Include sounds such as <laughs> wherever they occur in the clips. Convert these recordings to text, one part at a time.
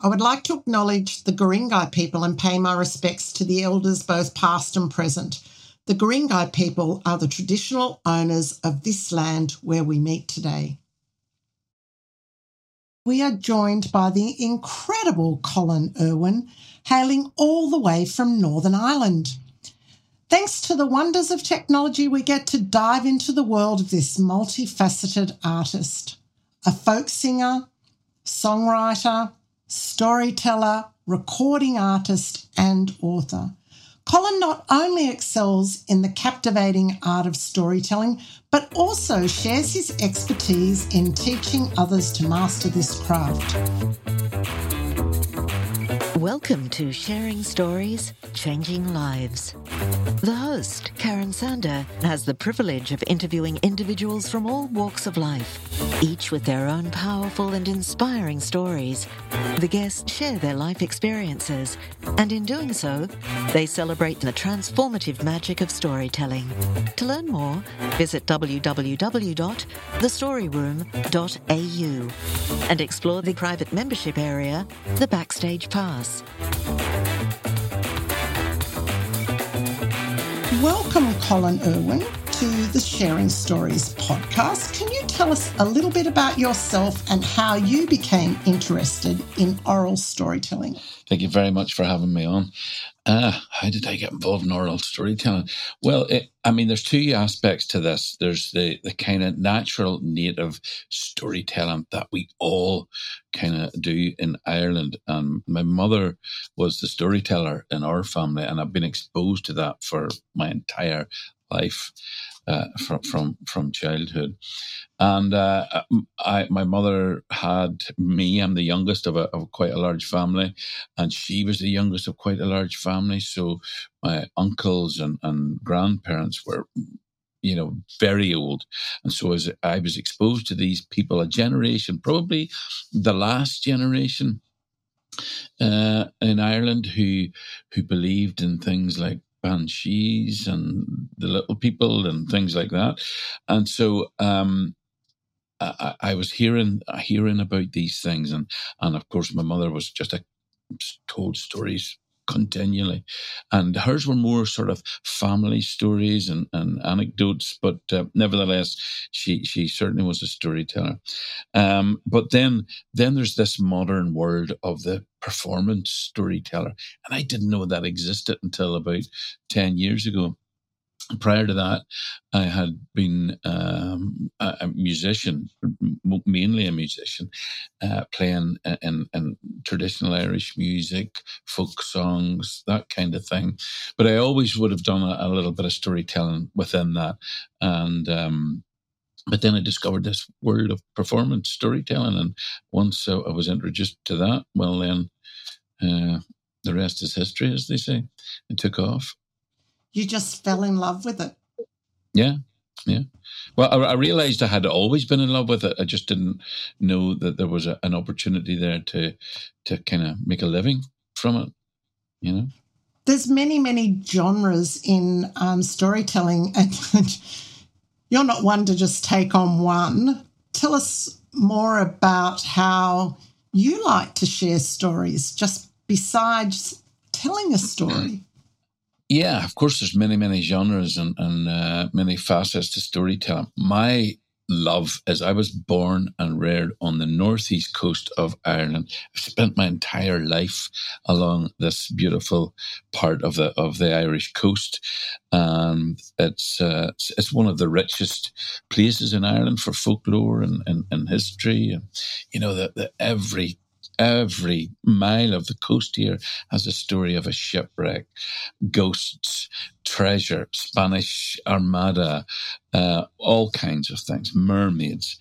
I would like to acknowledge the Guringai people and pay my respects to the elders, both past and present. The Guringai people are the traditional owners of this land where we meet today. We are joined by the incredible Colin Urwin, hailing all the way from Northern Ireland. Thanks to the wonders of technology, we get to dive into the world of this multifaceted artist, a folk singer, songwriter, storyteller, recording artist, and author. Colin not only excels in the captivating art of storytelling, but also shares his expertise in teaching others to master this craft. Welcome to Sharing Stories, Changing Lives. The host, Karen Sander, has the privilege of interviewing individuals from all walks of life, each with their own powerful and inspiring stories. The guests share their life experiences, and in doing so, they celebrate the transformative magic of storytelling. To learn more, visit www.thestoryroom.au and explore the private membership area, the Backstage Pass. Welcome, Colin Urwin, to the Sharing Stories podcast. Can tell us a little bit about yourself and how you became interested in oral storytelling? Thank you very much for having me on. Uh, how did I get involved in oral storytelling? Well, it, I mean, there's two aspects to this. There's the, the kind of natural native storytelling that we all kind of do in Ireland. And my mother was the storyteller in our family, and I've been exposed to that for my entire life uh, from from from childhood. And uh, I, my mother had me. I'm the youngest of, a, of quite a large family, and she was the youngest of quite a large family. So my uncles and, and grandparents were you know, very old. And so as I was exposed to these people, a generation, probably the last generation uh, in Ireland who who believed in things like banshees and the little people and things like that. And so um, I, I, was hearing hearing about these things, and and of course my mother was just a, told stories continually. And hers were more sort of family stories and, and anecdotes, but uh, nevertheless, she she certainly was a storyteller. Um, but then then there's this modern world of the performance storyteller, and I didn't know that existed until about ten years ago prior to that, I had been um, a, a, musician, mainly a musician, uh, playing in, in, traditional Irish music, folk songs, that kind of thing. But I always would have done a, a little bit of storytelling within that. And um, but then I discovered this world of performance storytelling, and once I was introduced to that, well, then uh, the rest is history, as they say. It took off you just fell in love with it. Yeah, yeah. Well, I, I, realized I had always been in love with it. I just didn't know that there was a, an opportunity there to to kind of make a living from it. You know, there's many many genres in um, storytelling, and <laughs> you're not one to just take on one. Tell us more about how you like to share stories, just besides telling a story. Yeah, of course, there's many, many genres and, and uh, many facets to storytelling. My love is I was born and reared on the northeast coast of Ireland. I've spent my entire life along this beautiful part of the of the Irish coast, and it's uh, it's one of the richest places in Ireland for folklore and, and, and history. And you know that every Every mile of the coast here has a story of a shipwreck, ghosts, treasure, Spanish armada, uh, all kinds of things, mermaids,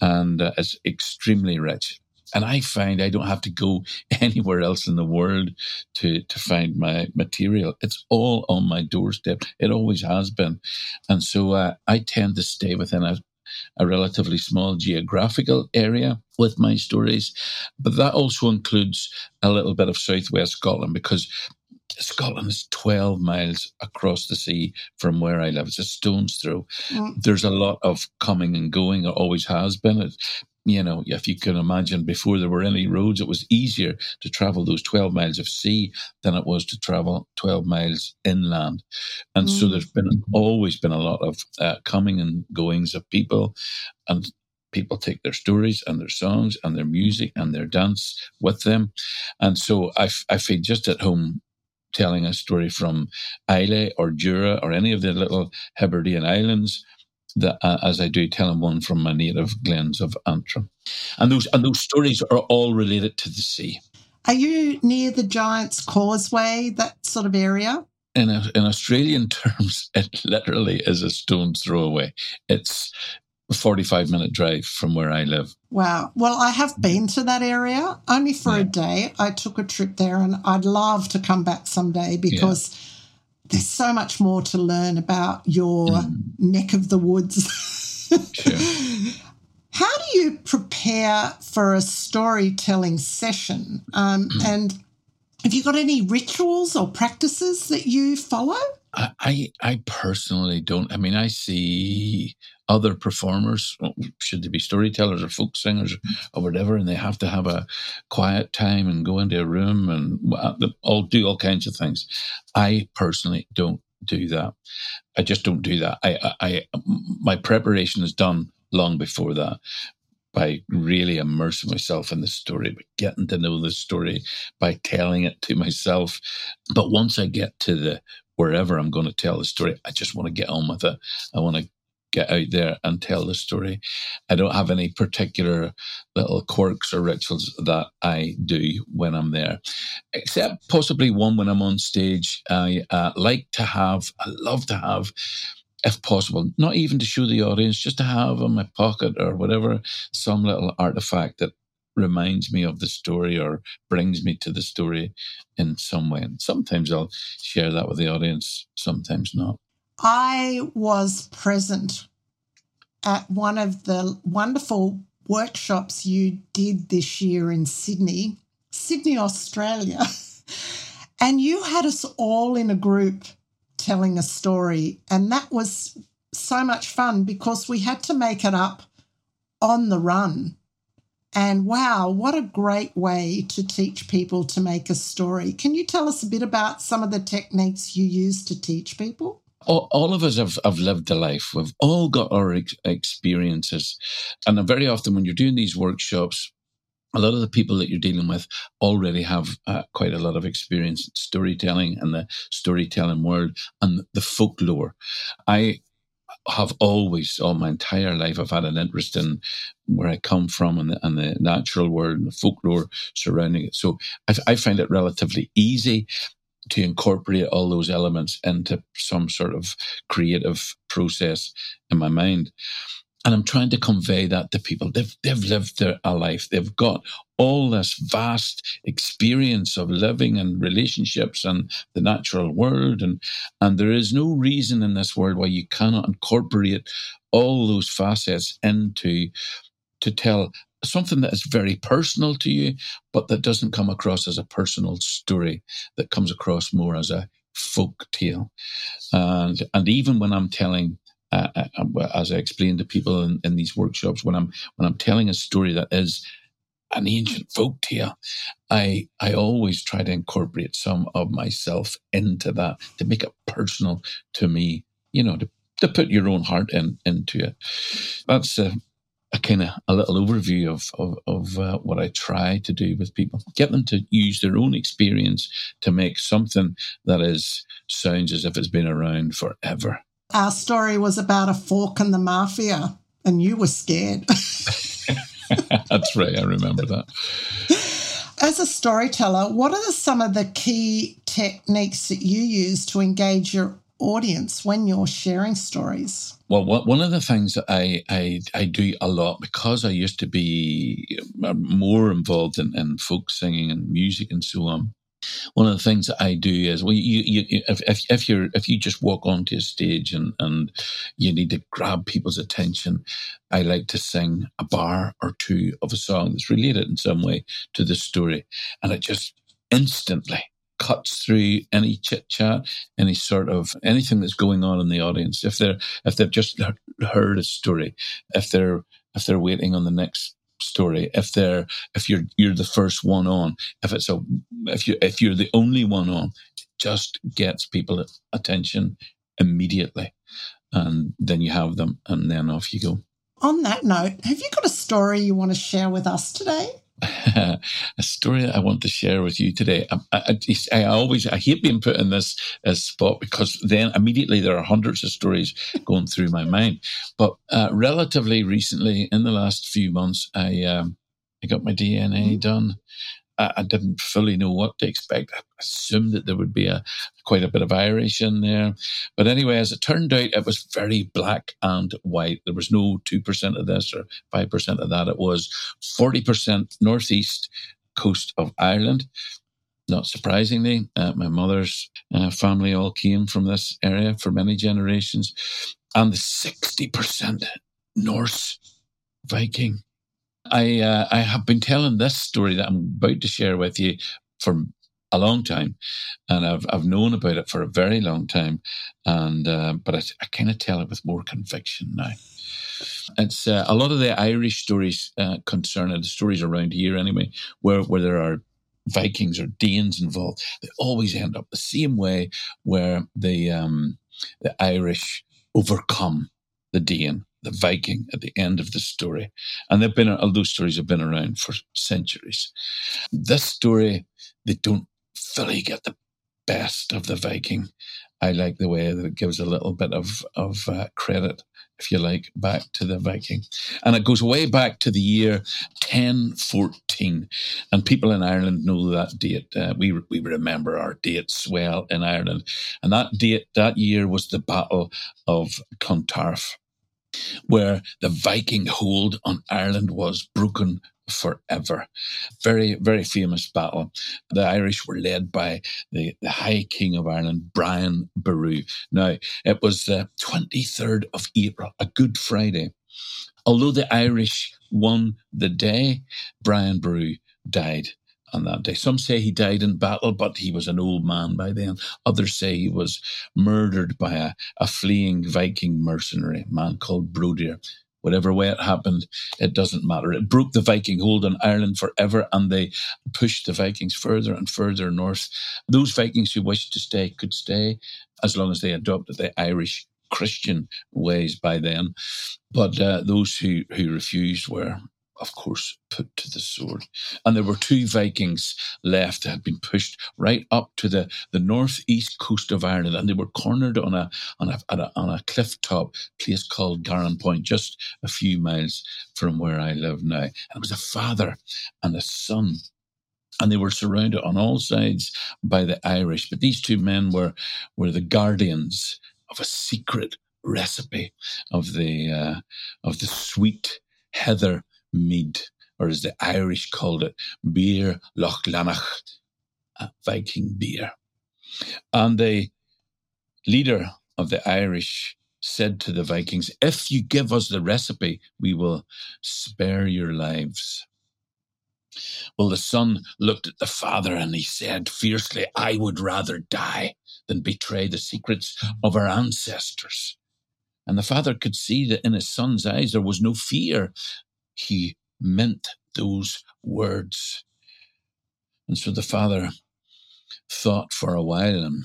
and uh, it's extremely rich. And I find I don't have to go <laughs> anywhere else in the world to, to find my material. It's all on my doorstep. It always has been. And so uh, I tend to stay within a, a relatively small geographical area with my stories. But that also includes a little bit of southwest Scotland because Scotland is 12 miles across the sea from where I live. It's a stone's throw. Mm. There's a lot of coming and going, it always has been. It, you know, if you can imagine before there were any roads, it was easier to travel those 12 miles of sea than it was to travel 12 miles inland. And mm. so there's been always been a lot of uh, coming and goings of people and people take their stories and their songs and their music and their dance with them. And so I, I feel just at home telling a story from Islay or Jura or any of the little Hebridean islands that, uh, as I do telling one from my native glens of Antrim. And those and those stories are all related to the sea. Are you near the Giant's Causeway, that sort of area? In, a, in Australian <laughs> terms, it literally is a stone's throw away. It's a 45 minute drive from where I live. Wow. Well, I have been to that area only for yeah. a day. I took a trip there and I'd love to come back someday because yeah. There's so much more to learn about your mm. neck of the woods. sure. <laughs> How do you prepare for a storytelling session? Um, mm. And have you got any rituals or practices that you follow? I, I personally don't. I mean, I see other performers, uh, should they be storytellers or folk singers or whatever, and they have to have a quiet time and go into a room and uh, all do all kinds of things. I personally don't do that. I just don't do that. I, I, my preparation is done long before that by really immersing myself in the story, getting to know the story, by telling it to myself. But once I get to the wherever I'm going to tell the story. I just want to get on with it. I want to get out there and tell the story. I don't have any particular little quirks or rituals that I do when I'm there, except possibly one when I'm on stage. I uh, like to have, I love to have if possible, not even to show the audience, just to have in my pocket or whatever, some little artifact that reminds me of the story or brings me to the story in some way. And sometimes I'll share that with the audience, sometimes not. I was present at one of the wonderful workshops you did this year in Sydney, Sydney, Australia. <laughs> and you had us all in a group telling a story. And that was so much fun because we had to make it up on the run. And wow, what a great way to teach people to make a story. Can you tell us a bit about some of the techniques you use to teach people? All, of us have, have lived a life. We've all got our ex- experiences. And very often, when you're doing these workshops, a lot of the people that you're dealing with already have uh, quite a lot of experience in storytelling and the storytelling world and the folklore. I have always, all my entire life, I've had an interest in where I come from and the, and the natural world and the folklore surrounding it. So I, I find it relatively easy to incorporate all those elements into some sort of creative process in my mind. And I'm trying to convey that to people. They've, they've lived their, a life. They've got all this vast experience of living and relationships and the natural world. And, and there is no reason in this world why you cannot incorporate all those facets into to tell something that is very personal to you, but that doesn't come across as a personal story, that comes across more as a folk tale. And, and even when I'm telling uh, uh, uh, as I explain to people in, in, these workshops, when I'm when I'm telling a story that is an ancient folk tale, I I always try to incorporate some of myself into that to make it personal to me. You know, to, to put your own heart in into it. That's a, a kind of a little overview of of, of uh, what I try to do with people. Get them to use their own experience to make something that is sounds as if it's been around forever our story was about a fork in the mafia, and you were scared. <laughs> That's right. I remember that. As a storyteller, what are some of the key techniques that you use to engage your audience when you're sharing stories? Well, one of the things that I, I, I do a lot because I used to be uh, more involved in, in folk singing and music and so on one of the things that I do is well, you, you if, if, if you're if you just walk onto a stage and and you need to grab people's attention, I like to sing a bar or two of a song that's related in some way to the story, and it just instantly cuts through any chit chat, any sort of anything that's going on in the audience. If they're if they've just heard a story, if they're if they're waiting on the next story if they're if you're you're the first one on if it's a if you if you're the only one on it just gets people attention immediately. And then you have them and then off you go. On that note have you got a story you want to share with us today <laughs> a story that I want to share with you today. I, I, I, always I hate being put in this, this spot because then immediately there are hundreds of stories going through my mind. But uh, relatively recently, in the last few months, I um, I got my DNA mm-hmm. done, I, I, didn't fully know what to expect. I assumed that there would be a quite a bit of Irish in there, but anyway, as it turned out, it was very black and white. There was no two percent of this or five percent of that. It was forty percent northeast coast of Ireland. Not surprisingly, uh, my mother's uh, family all came from this area for many generations, and the sixty percent Norse Viking I uh, I have been telling this story that I'm about to share with you for a long time, and I've I've known about it for a very long time, and uh, but I, I kind of tell it with more conviction now. It's uh, a lot of the Irish stories uh, concerning the stories around here anyway, where where there are Vikings or Danes involved. They always end up the same way, where the um, the Irish overcome the Dane the Viking at the end of the story. And they've been, those stories have been around for centuries. This story, they don't fully get the best of the Viking. I like the way that it gives a little bit of, of uh, credit, if you like, back to the Viking. And it goes way back to the year 1014. And people in Ireland know that date. Uh, we, we remember our dates well in Ireland. And that date, that year was the Battle of Clontarf where the Viking hold on Ireland was broken forever. Very, very famous battle. The Irish were led by the, the High King of Ireland, Brian Boru. Now, it was the 23rd of April, a Good Friday. Although the Irish won the day, Brian Boru died on that day. Some say he died in battle, but he was an old man by then. Others say he was murdered by a, a fleeing Viking mercenary, man called Brodir. Whatever way it happened, it doesn't matter. It broke the Viking hold on Ireland forever, and they pushed the Vikings further and further north. Those Vikings who wished to stay could stay as long as they adopted the Irish Christian ways by then. But uh, those who, who refused were of course, put to the sword. And there were two Vikings left that had been pushed right up to the, the northeast coast of Ireland, and they were cornered on a on a, on a, on a cliff top place called Garron Point, just a few miles from where I live now. And it was a father and a son. And they were surrounded on all sides by the Irish. But these two men were, were the guardians of a secret recipe of the uh, of the sweet heather mead, or as the Irish called it, beer Loch Lanach, Viking beer. And the leader of the Irish said to the Vikings, If you give us the recipe, we will spare your lives. Well, the son looked at the father and he said fiercely, I would rather die than betray the secrets of our ancestors. And the father could see that in his son's eyes there was no fear he meant those words. And so the father thought for a while and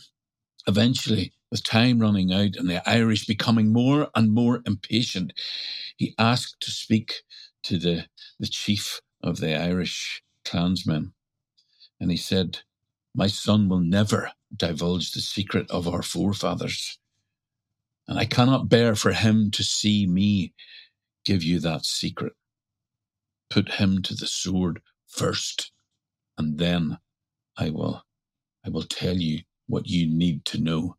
eventually, with time running out and the Irish becoming more and more impatient, he asked to speak to the, the chief of the Irish clansmen. And he said, My son will never divulge the secret of our forefathers. And I cannot bear for him to see me give you that secret put him to the sword first, and then I will, I will tell you what you need to know.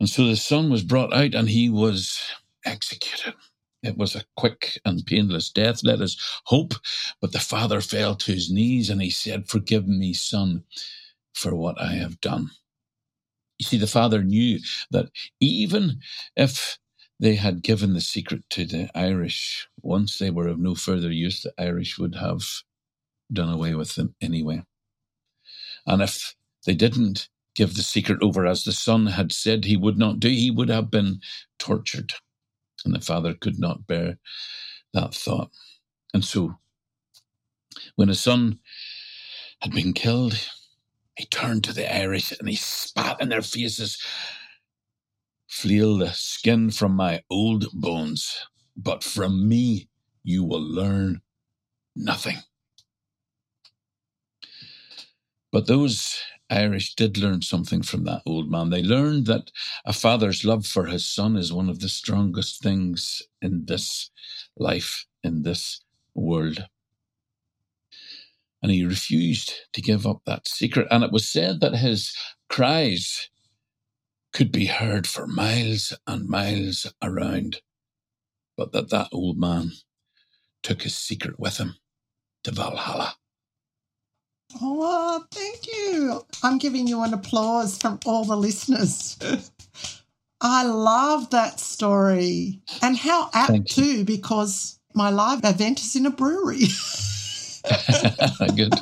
And so the son was brought out and he was executed. It was a quick and painless death, let us hope. But the father fell to his knees and he said, Forgive me, son, for what I have done. You see, the father knew that even if they had given the secret to the Irish. Once they were of no further use, the Irish would have done away with them anyway. And if they didn't give the secret over, as the son had said he would not do, he would have been tortured. And the father could not bear that thought. And so, when his son had been killed, he turned to the Irish and he spat in their faces. Fleal the skin from my old bones, but from me you will learn nothing. But those Irish did learn something from that old man. They learned that a father's love for his son is one of the strongest things in this life, in this world. And he refused to give up that secret. And it was said that his cries could be heard for miles and miles around, but that that old man took his secret with him to Valhalla. Oh, thank you. I'm giving you an applause from all the listeners. <laughs> I love that story. And how apt, too, because my live event is in a brewery. <laughs> <laughs> good,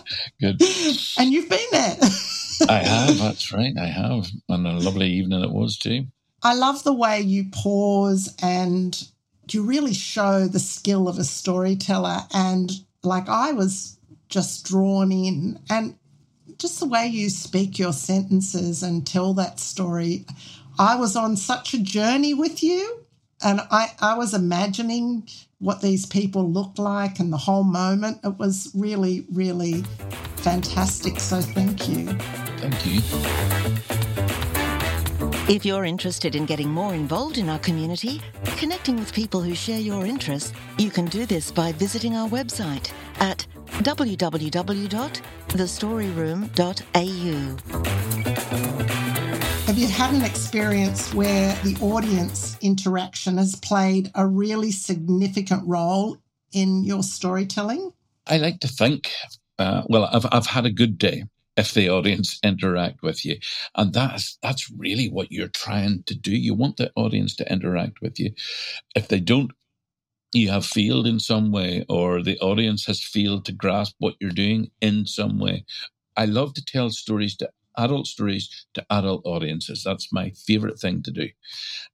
good. And you've been there. I have, that's right. I have. And a lovely evening it was, too. I love the way you pause and you really show the skill of a storyteller. And like I was just drawn in and just the way you speak your sentences and tell that story. I was on such a journey with you and I, I was imagining what these people looked like and the whole moment. It was really, really fantastic. So thank you. Thank you. If you're interested in getting more involved in our community, connecting with people who share your interests, you can do this by visiting our website at www.thestoryroom.au. Have you had an experience where the audience interaction has played a really significant role in your storytelling? I like to think, uh, well, I've, I've had a good day if the audience <laughs> interact with you. And that's that's really what you're trying to do. You want the audience to interact with you. If they don't, you have failed in some way, or the audience has failed to grasp what you're doing in some way. I love to tell stories to adult stories to adult audiences. That's my favorite thing to do.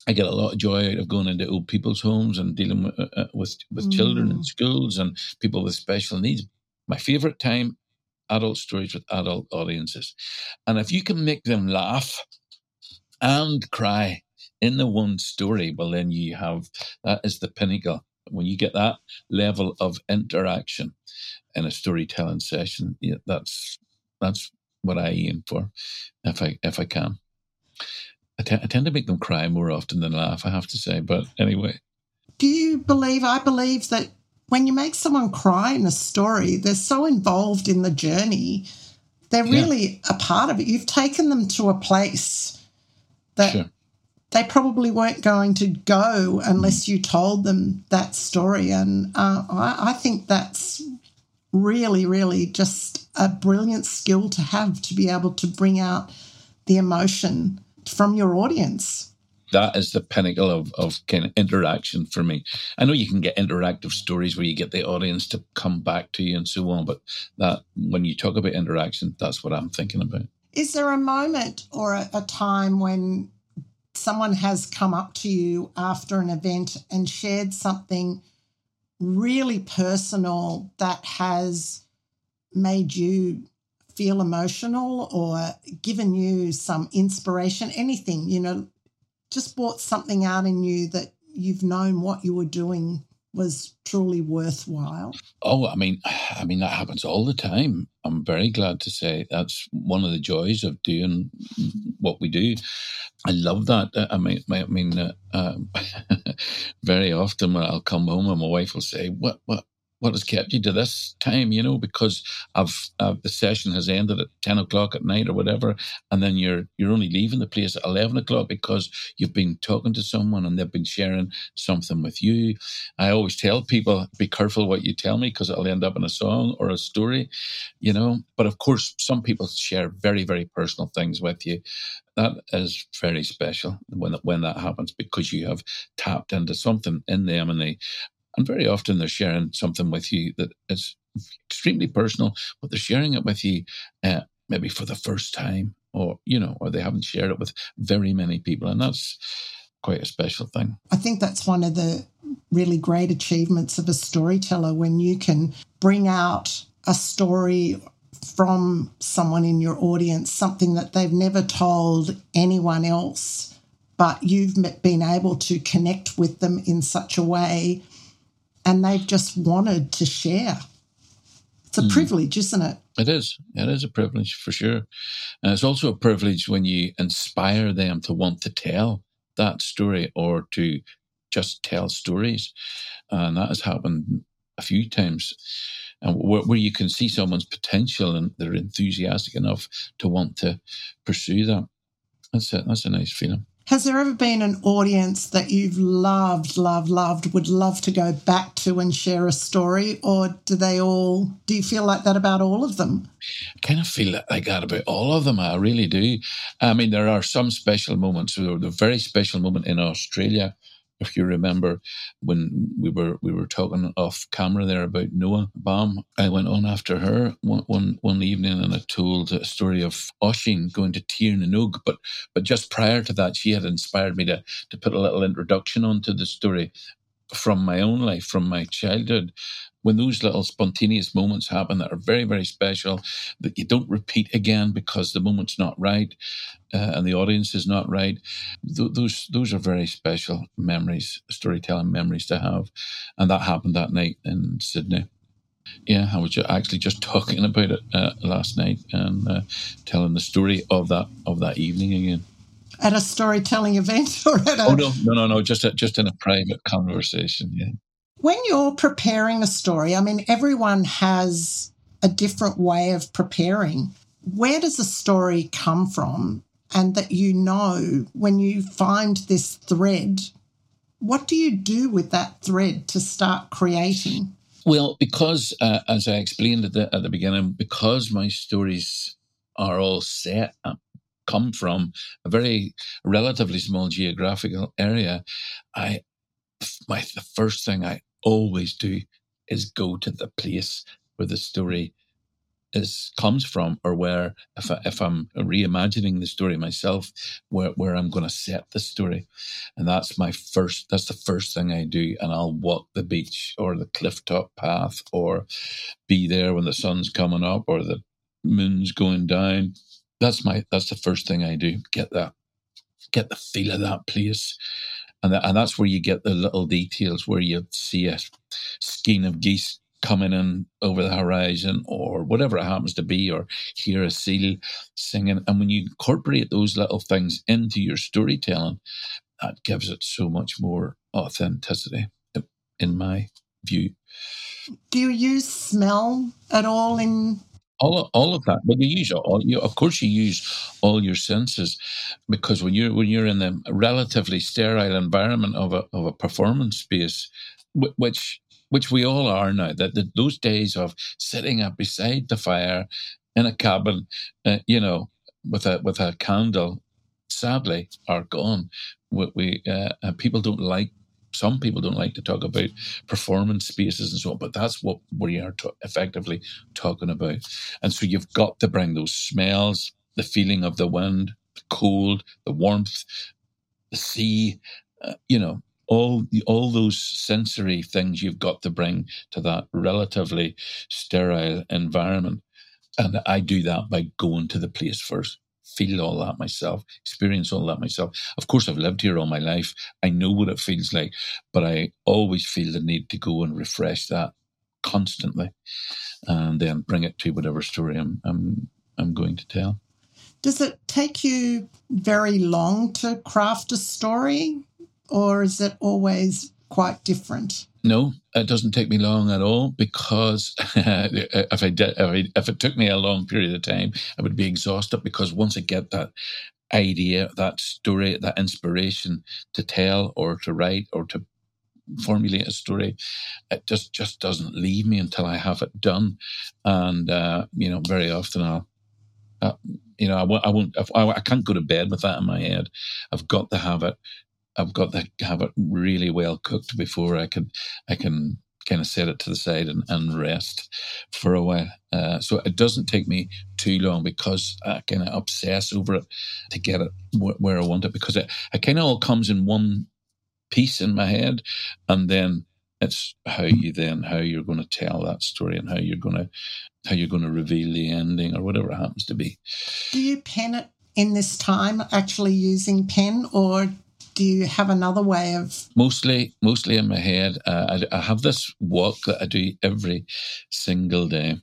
I get a lot of joy out of going into old people's homes and dealing with uh, uh with, with mm. children in schools and people with special needs. My favorite time adult stories with adult audiences. And if you can make them laugh and cry in the one story, well, then you have that is the pinnacle. When you get that level of interaction in a storytelling session, yeah, that's that's what I aim for, if I if I can. I, t- I tend to make them cry more often than laugh. I have to say, but anyway. Do you believe? I believe that when you make someone cry in a story, they're so involved in the journey. They're really yeah. a part of it. You've taken them to a place that sure. they probably weren't going to go unless you told them that story. And uh, I, I think that's really, really just a brilliant skill to have to be able to bring out the emotion from your audience that is the pinnacle of, of kind of interaction for me. I know you can get interactive stories where you get the audience to come back to you and so on, but that when you talk about interaction, that's what I'm thinking about. Is there a moment or a, a time when someone has come up to you after an event and shared something really personal that has made you feel emotional or given you some inspiration anything you know just brought something out in you that you've known what you were doing was truly worthwhile? Oh, I mean, I mean that happens all the time. I'm very glad to say that's one of the joys of doing what we do. I love that. I mean, I mean, uh, um, <laughs> very often when I'll come home and my wife will say, "What, what, what has kept you to this time, you know, because of uh, the session has ended at 10 o'clock at night or whatever. And then you're, you're only leaving the place at 11 o'clock because you've been talking to someone and they've been sharing something with you. I always tell people, be careful what you tell me because it'll end up in a song or a story, you know. But of course, some people share very, very personal things with you that is very special when when that happens because you have tapped into something in them and they and very often they're sharing something with you that is extremely personal, but they're sharing it with you uh, maybe for the first time or, you know, or they haven't shared it with very many people. And that's, quite a special thing. I think that's one of the really great achievements of a storyteller when you can bring out a story from someone in your audience, something that they've never told anyone else, but you've been able to connect with them in such a way and they've just wanted to share. It's a mm. privilege, isn't it? It is. It is a privilege for sure. And it's also a privilege when you inspire them to want to tell that story or to just tell stories. And that has happened a few times. And where, where you can see someone's potential and they're enthusiastic enough to want to pursue that. That's it. That's a nice feeling. Has there ever been an audience that you've loved, loved, loved, would love to go back to and share a story? Or do they all, do you feel like that about all of them? I kind of feel like that about all of them. I really do. I mean, there are some special moments. There was very special moment in Australia if you remember when we were we were talking off camera there about Noah Baum, I went on after her one one, one evening and I told a story of Oisin going to Tir. But but just prior to that, she had inspired me to to put a little introduction onto the story from my own life, from my childhood when those little spontaneous moments happen that are very, very special, that you don't repeat again because the moment's not right uh, and the audience is not right, th- those those are very special memories, storytelling memories to have. And that happened that night in Sydney. Yeah, I was actually just <laughs> talking about it uh, last night and uh, telling the story of that of that evening again at a storytelling event <laughs> or at a oh no no no no just a, just in a private conversation yeah when you're preparing a story, I mean, everyone has a different way of preparing. Where does a story come from? And that you know when you find this thread, what do you do with that thread to start creating? Well, because, uh, as I explained at the, at the beginning, because my stories are all set up come from a very relatively small geographical area, I my the first thing I always do is go to the place where the story is comes from or where if, I, if i'm reimagining the story myself where, where i'm going to set the story. And that's my first that's the first thing i do and i'll walk the beach or the cliff top path or be there when the sun's coming up or the moon's going down. That's my that's the first thing i do get that get the feel of that place and that, and that's where you get the little details where you see a skein of geese coming in over the horizon or whatever it happens to be or hear a seal singing. And when you incorporate those little things into your storytelling that gives it so much more authenticity in my view. Do you use smell at all in all, all of that. But you use all you, of course, you use all your senses because when you're when you're in the relatively sterile environment of a of a performance space, which which we all are now. That, that those days of sitting up beside the fire in a cabin, uh, you know, with a with a candle, sadly, are gone. We, we uh, people don't like some people don't like to talk about performance spaces and so on, but that's what we are effectively talking about. And so you've got to bring those smells, the feeling of the wind, the cold, the warmth, the sea, uh, you know, all all those sensory things you've got to bring to that relatively sterile environment. And I do that by going to the place first feel all that myself, experience all that myself. Of course, I've lived here all my life. I know what it feels like, but I always feel the need to go and refresh that constantly, and then bring it to whatever story I'm I'm I'm going to tell. Does it take you very long to craft a story, or is it always quite different? No, it doesn't take me long at all because <laughs> if I did, if, I, if it took me a long period of time, I would be exhausted because once I get that idea, that story, that inspiration to tell or to write or to formulate a story, it just just doesn't leave me until I have it done. And uh, you know, very often I'll. Uh, you know, I won't. I won't. I, I can't go to bed with that in my head. I've got to have it I've got to have it really well cooked before I can I can kind of set it to the side and, and rest for a while. Uh, so it doesn't take me too long because I kind of obsess over it to get it wh- where I want it because it, it kind of all comes in one piece in my head. And then it's how you then, how you're going to tell that story and how you're going to, how you're going to reveal the ending or whatever it happens to be. Do you pen it in this time, actually using pen, or do you have another way of mostly mostly in my head uh, I, I, have this walk that i do every single day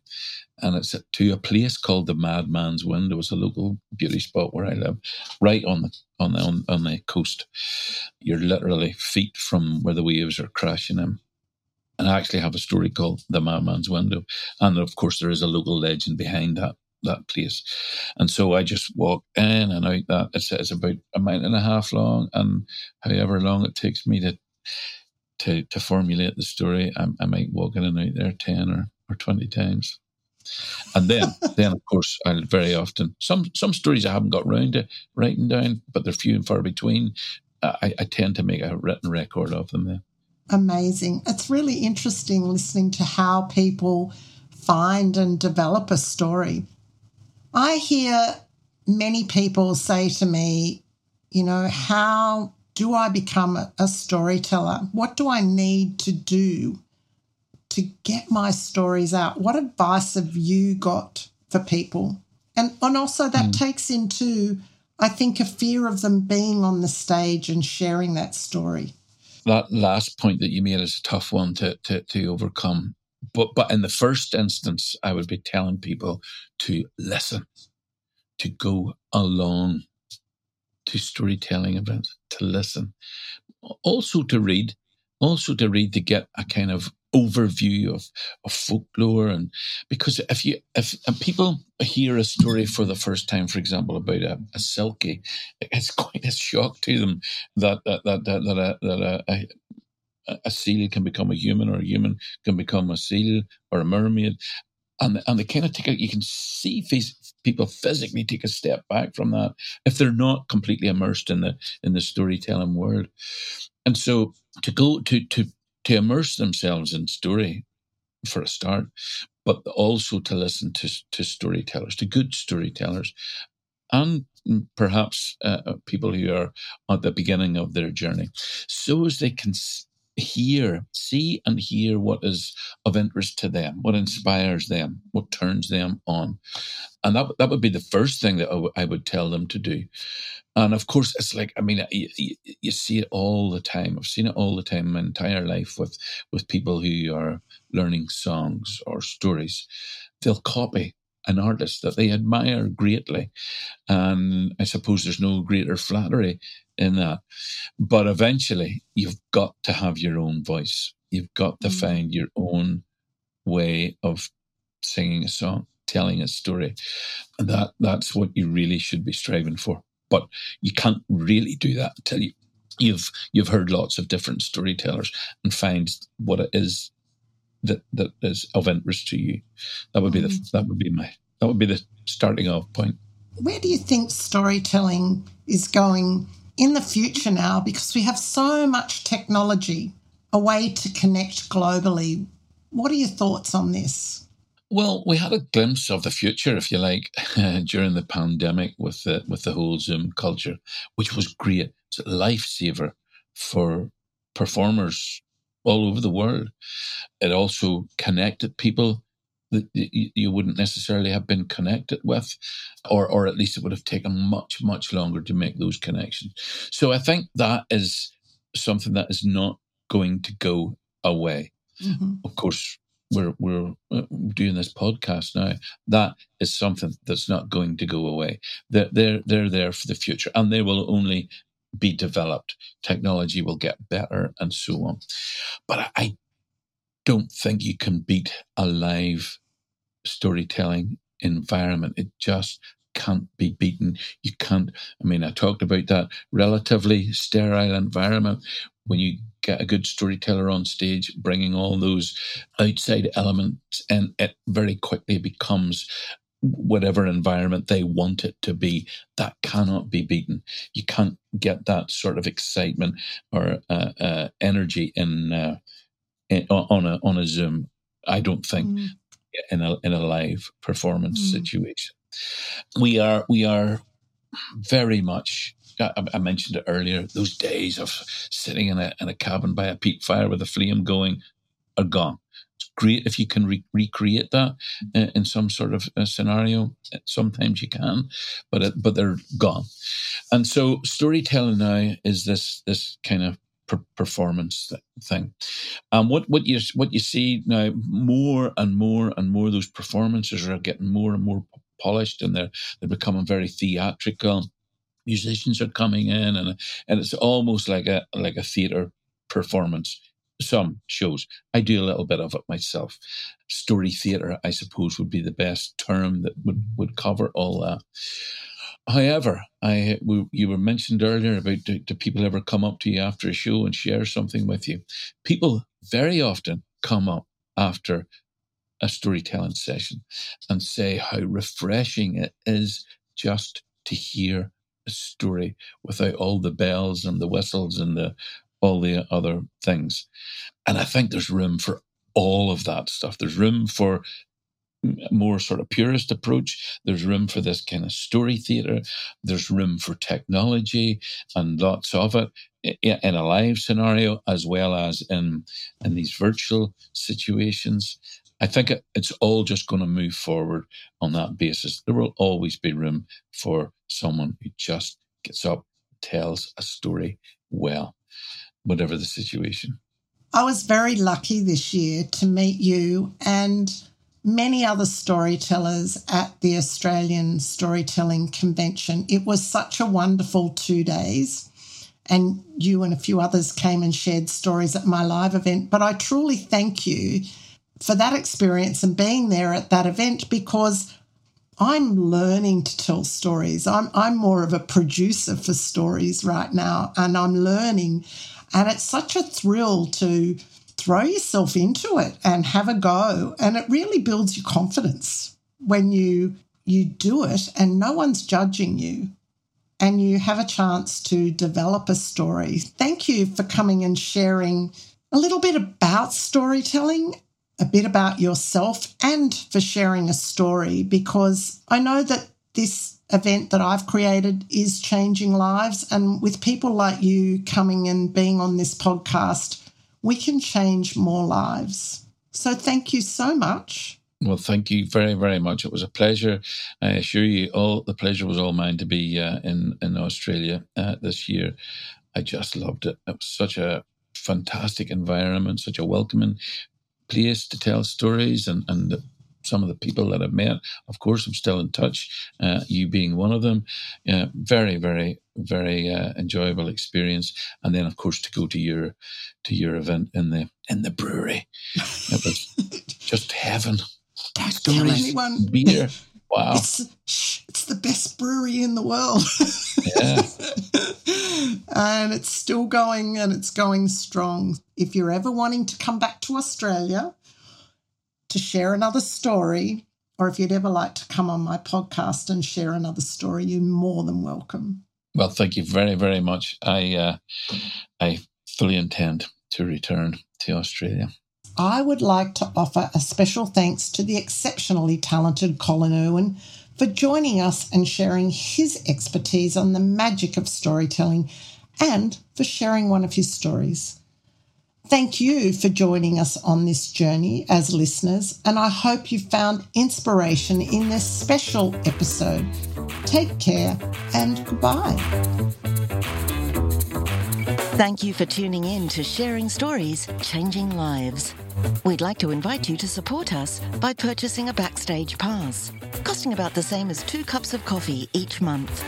and it's to a place called the madman's window it's a local beauty spot where i live right on the on the on, on the coast. You're literally feet from where the waves are crashing in. And I actually have a story called The Madman's Window. And of course, there is a local legend behind that that place. And so I just walk in and out that. It's, it's about a mile and a half long, and however long it takes me to to, to formulate the story, I, I might walk in and out there 10 or, or 20 times. And then, <laughs> then of course, I'll very often some some stories I haven't got round to writing down, but they're few and far between. I, I tend to make a written record of them. Then, amazing. It's really interesting listening to how people find and develop a story. I hear many people say to me, you know, how do I become a storyteller? What do I need to do to get my stories out? What advice have you got for people? And, and also, that mm. takes into, I think, a fear of them being on the stage and sharing that story. That last point that you made is a tough one to, to, to overcome but but in the first instance, I would be telling people to listen, to go along to storytelling events, to listen, also to read, also to read to get a kind of overview of, of folklore and because if you if people hear a story for the first time for example about a, a silkie it's quite a shock to them that that that that, that, a, that a, a seal can become a human, or a human can become a seal or a mermaid. And, and they kind of take a, you can see face, people physically take a step back from that if they're not completely immersed in the in the storytelling world. And so to go to to to immerse themselves in story for a start, but also to listen to to storytellers, to good storytellers, and perhaps uh, people who are at the beginning of their journey, so as they can hear, see and hear what is of interest to them, what inspires them, what turns them on. And that, that would be the first thing that I, w- I would tell them to do. And of course, it's like, I mean, you, you, see it all the time. I've seen it all the time my entire life with, with people who are learning songs or stories. They'll copy an artist that they admire greatly. And I suppose there's no greater flattery in that. But eventually, you've got to have your own voice. You've got to mm. find your own way of singing a song, telling a story. And that that's what you really should be striving for. But you can't really do that until you you've you've heard lots of different storytellers and find what it is that that is of interest to you. That would be the mm. that would be my that would be the starting off point. Where do you think storytelling is going in the future now? Because we have so much technology, a way to connect globally. What are your thoughts on this? Well, we had a glimpse of the future, if you like, <laughs> during the pandemic with the with the whole Zoom culture, which was great. It's a lifesaver for performers all over the world. It also connected people that you wouldn't necessarily have been connected with, or or at least it would have taken much much longer to make those connections. So I think that is something that is not going to go away. Mm-hmm. Of course, we're we're uh, doing this podcast now. That is something that's not going to go away. They're they're they're there for the future, and they will only be developed. Technology will get better, and so on. But I don't think you can beat a live storytelling environment. It just can't be beaten. You can't. I mean, I talked about that relatively sterile environment when you get a good storyteller on stage, bringing all those outside elements, and it very quickly becomes whatever environment they want it to be. That cannot be beaten. You can't get that sort of excitement or uh, uh, energy in. Uh, eh, on a on a Zoom. I don't think mm. in a in a live performance mm. situation. We are we are very much I, mentioned it earlier. Those days of sitting in a in a cabin by a peat fire with a flame going are gone. Great if you can re- recreate that in, in, some sort of uh, scenario. Sometimes you can, but it, but they're gone. And so storytelling now is this this kind of per- performance thing. And what what you what you see now more and more and more those performances are getting more and more polished and they're they're becoming very theatrical musicians are coming in and and it's almost like a like a theater performance some shows. I do a little bit of it myself. Story theater i suppose would be the best term that would would cover all that. However i we, you were mentioned earlier about do, do people ever come up to you after a show and share something with you? People very often come up after a storytelling session and say how refreshing it is just to hear a story without all the bells and the whistles and the all the other things. And I think there's room for all of that stuff. There's room for more sort of purist approach. There's room for this kind of story theater. There's room for technology and lots of it in a live scenario as well as in in these virtual situations. I think it's all just going to move forward on that basis. There will always be room for someone who just gets up, tells a story well, whatever the situation. I was very lucky this year to meet you and many other storytellers at the Australian Storytelling Convention. It was such a wonderful two days. And you and a few others came and shared stories at my live event. But I truly thank you for that experience and being there at that event because I'm learning to tell stories. I'm, I'm more of a producer for stories right now, and I'm learning. And it's such a thrill to throw yourself into it and have a go. And it really builds your confidence when you you do it and no one's judging you and you have a chance to develop a story. Thank you for coming and sharing a little bit about storytelling a bit about yourself and for sharing a story because I know that this event that I've created is changing lives. And with people like you coming and being on this podcast, we can change more lives. So thank you so much. Well, thank you very, very much. It was a pleasure. I assure you, all the pleasure was all mine to be uh, in in Australia uh, this year. I just loved it. It was such a fantastic environment, such a welcoming place to tell stories and, and some of the people that I've met. Of course, I'm still in touch, uh, you being one of them. Uh, very, very, very uh, enjoyable experience. And then, of course, to go to your to your event in the in the brewery, it was <laughs> just heaven. Don't tell anyone. Beer. Wow. It's, it's the best brewery in the world. yeah. <laughs> and it's still going and it's going strong. If you're ever wanting to come back to Australia to share another story, or if you'd ever like to come on my podcast and share another story, you're more than welcome. Well, thank you very, very much. I uh, I fully intend to return to Australia. I would like to offer a special thanks to the exceptionally talented Colin Urwin for joining us and sharing his expertise on the magic of storytelling and for sharing one of his stories. Thank you for joining us on this journey as listeners, and I hope you found inspiration in this special episode. Take care and goodbye. Thank you for tuning in to Sharing Stories, Changing Lives. We'd like to invite you to support us by purchasing a Backstage Pass costing about the same as two cups of coffee each month.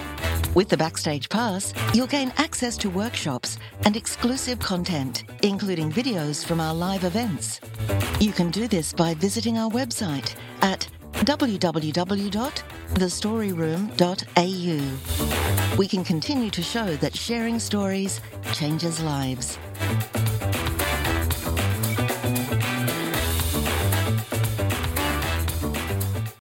With the Backstage Pass, you'll gain access to workshops and exclusive content, including videos from our live events. You can do this by visiting our website at www.thestoryroom.au. We can continue to show that sharing stories changes lives.